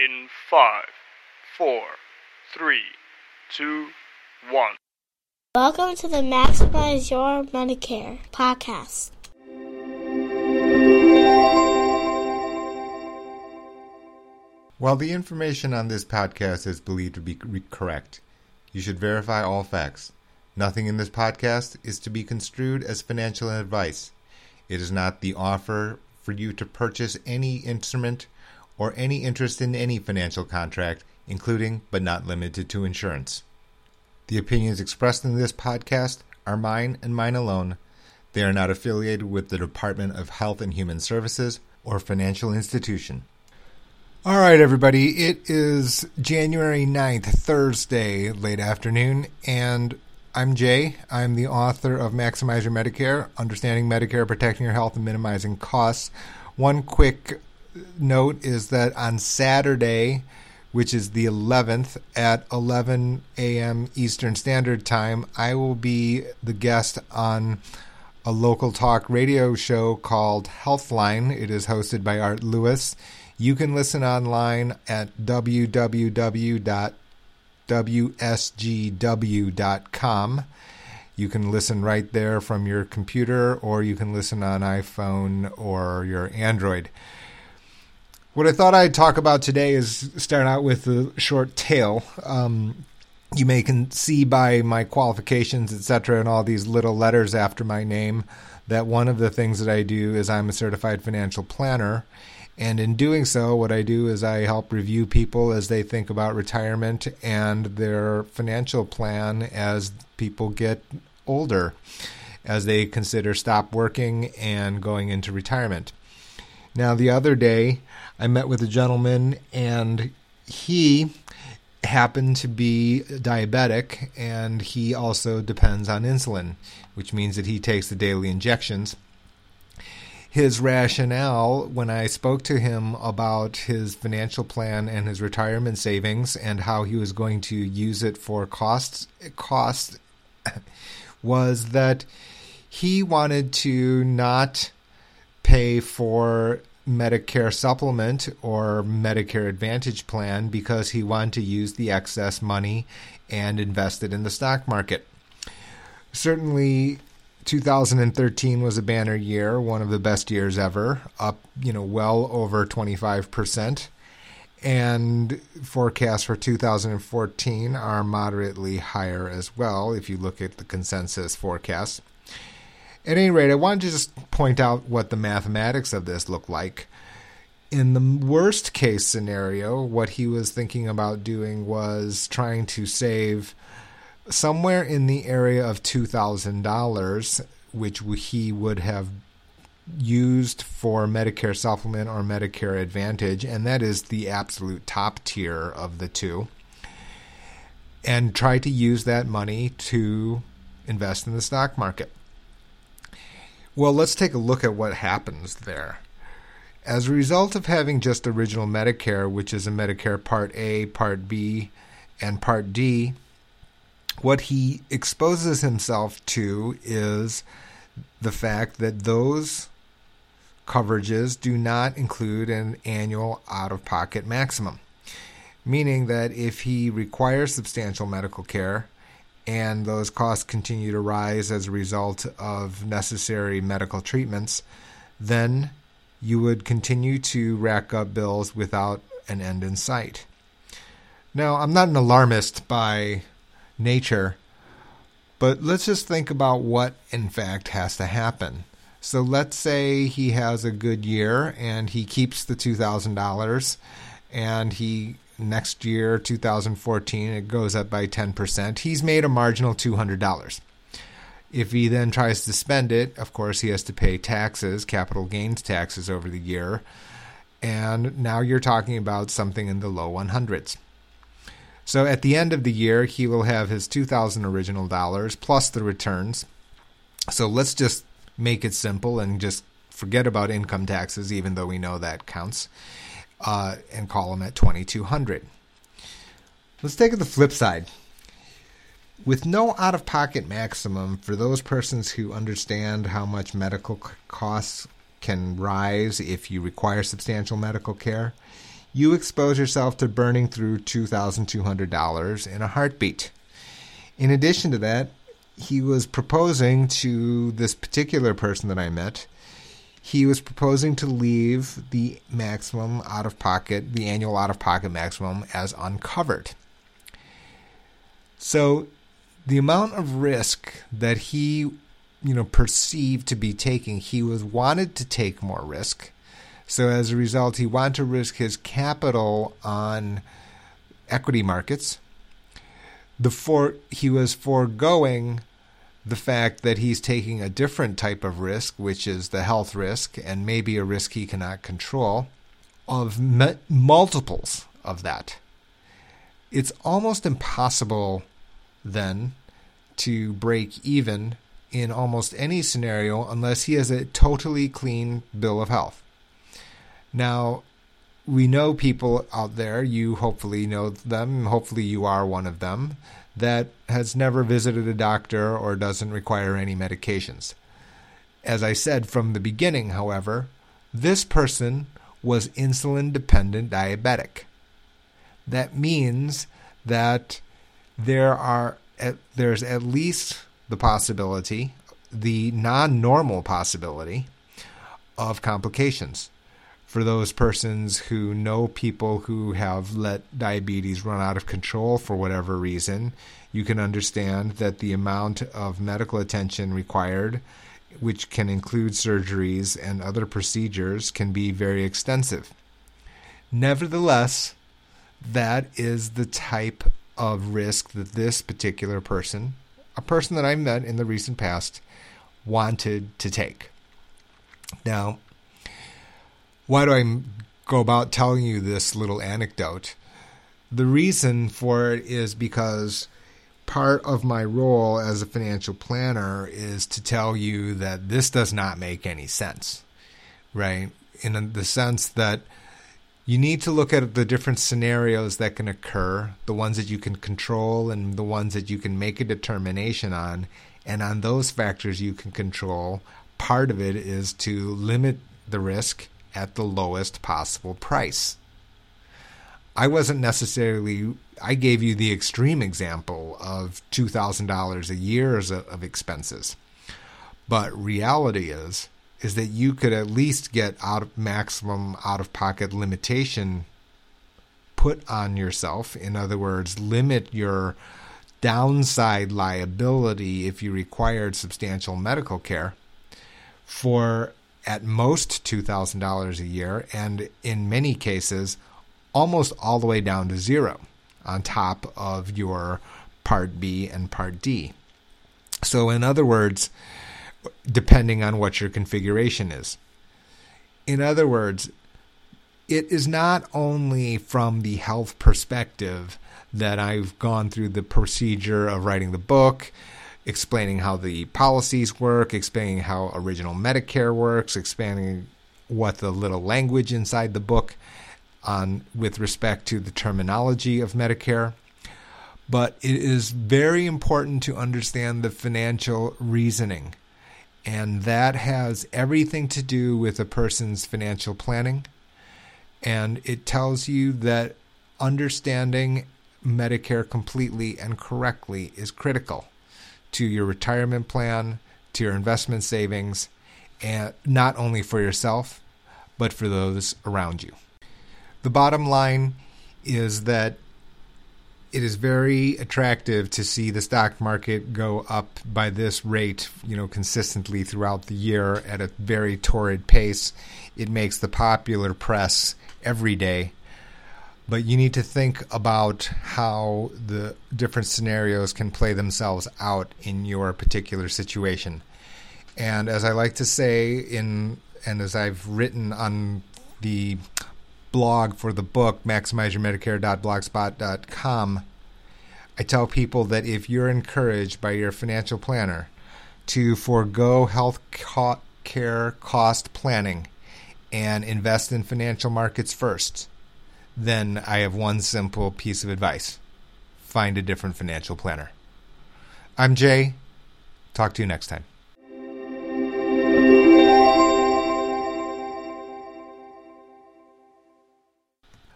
in five, four, three, two, one. Welcome to the Maximize Your Medicare podcast. While the information on this podcast is believed to be correct, you should verify all facts. Nothing in this podcast is to be construed as financial advice. It is not the offer for you to purchase any instrument or any interest in any financial contract, including but not limited to insurance. The opinions expressed in this podcast are mine and mine alone. They are not affiliated with the Department of Health and Human Services or financial institution. All right, everybody. It is January 9th, Thursday, late afternoon, and I'm Jay. I'm the author of Maximize Your Medicare Understanding Medicare, Protecting Your Health, and Minimizing Costs. One quick note is that on Saturday, which is the 11th at 11 a.m. Eastern Standard Time, I will be the guest on a local talk radio show called Healthline. It is hosted by Art Lewis. You can listen online at www.wsgw.com. You can listen right there from your computer, or you can listen on iPhone or your Android. What I thought I'd talk about today is start out with a short tale. Um, you may can see by my qualifications, etc., and all these little letters after my name that one of the things that I do is I'm a certified financial planner. And in doing so, what I do is I help review people as they think about retirement and their financial plan as people get older, as they consider stop working and going into retirement. Now, the other day, I met with a gentleman, and he happened to be diabetic, and he also depends on insulin, which means that he takes the daily injections. His rationale when I spoke to him about his financial plan and his retirement savings and how he was going to use it for costs cost was that he wanted to not pay for Medicare supplement or Medicare Advantage plan because he wanted to use the excess money and invest it in the stock market. Certainly, 2013 was a banner year, one of the best years ever, up, you know, well over 25%. And forecasts for 2014 are moderately higher as well if you look at the consensus forecast. At any rate, I wanted to just point out what the mathematics of this look like. In the worst case scenario, what he was thinking about doing was trying to save somewhere in the area of $2,000, which he would have used for Medicare Supplement or Medicare Advantage, and that is the absolute top tier of the two, and try to use that money to invest in the stock market. Well, let's take a look at what happens there. As a result of having just original Medicare, which is a Medicare Part A, Part B, and Part D, what he exposes himself to is the fact that those coverages do not include an annual out of pocket maximum, meaning that if he requires substantial medical care and those costs continue to rise as a result of necessary medical treatments, then you would continue to rack up bills without an end in sight. Now, I'm not an alarmist by nature. But let's just think about what, in fact, has to happen. So let's say he has a good year and he keeps the $2,000 and he next year 2014 it goes up by 10%. He's made a marginal $200. If he then tries to spend it, of course he has to pay taxes, capital gains taxes over the year. And now you're talking about something in the low 100s. So at the end of the year, he will have his 2000 original dollars plus the returns. So let's just make it simple and just forget about income taxes, even though we know that counts, uh, and call them at 2200 Let's take the flip side. With no out of pocket maximum for those persons who understand how much medical costs can rise if you require substantial medical care, you expose yourself to burning through $2,200 in a heartbeat. In addition to that, he was proposing to this particular person that I met, he was proposing to leave the maximum out of pocket, the annual out of pocket maximum, as uncovered. So the amount of risk that he, you know, perceived to be taking, he was wanted to take more risk. So as a result, he wanted to risk his capital on equity markets. The for he was foregoing the fact that he's taking a different type of risk, which is the health risk, and maybe a risk he cannot control, of me- multiples of that. It's almost impossible then to break even in almost any scenario unless he has a totally clean bill of health. Now, we know people out there, you hopefully know them, hopefully you are one of them, that has never visited a doctor or doesn't require any medications. As I said from the beginning, however, this person was insulin dependent diabetic. That means that there are there's at least the possibility, the non-normal possibility of complications for those persons who know people who have let diabetes run out of control for whatever reason, you can understand that the amount of medical attention required, which can include surgeries and other procedures, can be very extensive. Nevertheless, that is the type of risk that this particular person, a person that I met in the recent past, wanted to take. Now, why do I go about telling you this little anecdote? The reason for it is because part of my role as a financial planner is to tell you that this does not make any sense, right? In the sense that you need to look at the different scenarios that can occur, the ones that you can control and the ones that you can make a determination on. And on those factors you can control, part of it is to limit the risk at the lowest possible price. I wasn't necessarily, I gave you the extreme example of $2,000 a year of expenses. But reality is, is that you could at least get out of maximum out of pocket limitation put on yourself. In other words, limit your downside liability if you required substantial medical care for at most $2,000 a year, and in many cases, almost all the way down to zero on top of your Part B and Part D. So, in other words, depending on what your configuration is. In other words, it is not only from the health perspective that I've gone through the procedure of writing the book explaining how the policies work, explaining how original Medicare works, explaining what the little language inside the book on with respect to the terminology of Medicare. But it is very important to understand the financial reasoning. And that has everything to do with a person's financial planning. And it tells you that understanding Medicare completely and correctly is critical to your retirement plan, to your investment savings, and not only for yourself, but for those around you. The bottom line is that it is very attractive to see the stock market go up by this rate, you know, consistently throughout the year at a very torrid pace. It makes the popular press every day but you need to think about how the different scenarios can play themselves out in your particular situation. And as I like to say in and as I've written on the blog for the book maximizeyourmedicare.blogspot.com, I tell people that if you're encouraged by your financial planner to forego health care cost planning and invest in financial markets first, then I have one simple piece of advice find a different financial planner. I'm Jay. Talk to you next time.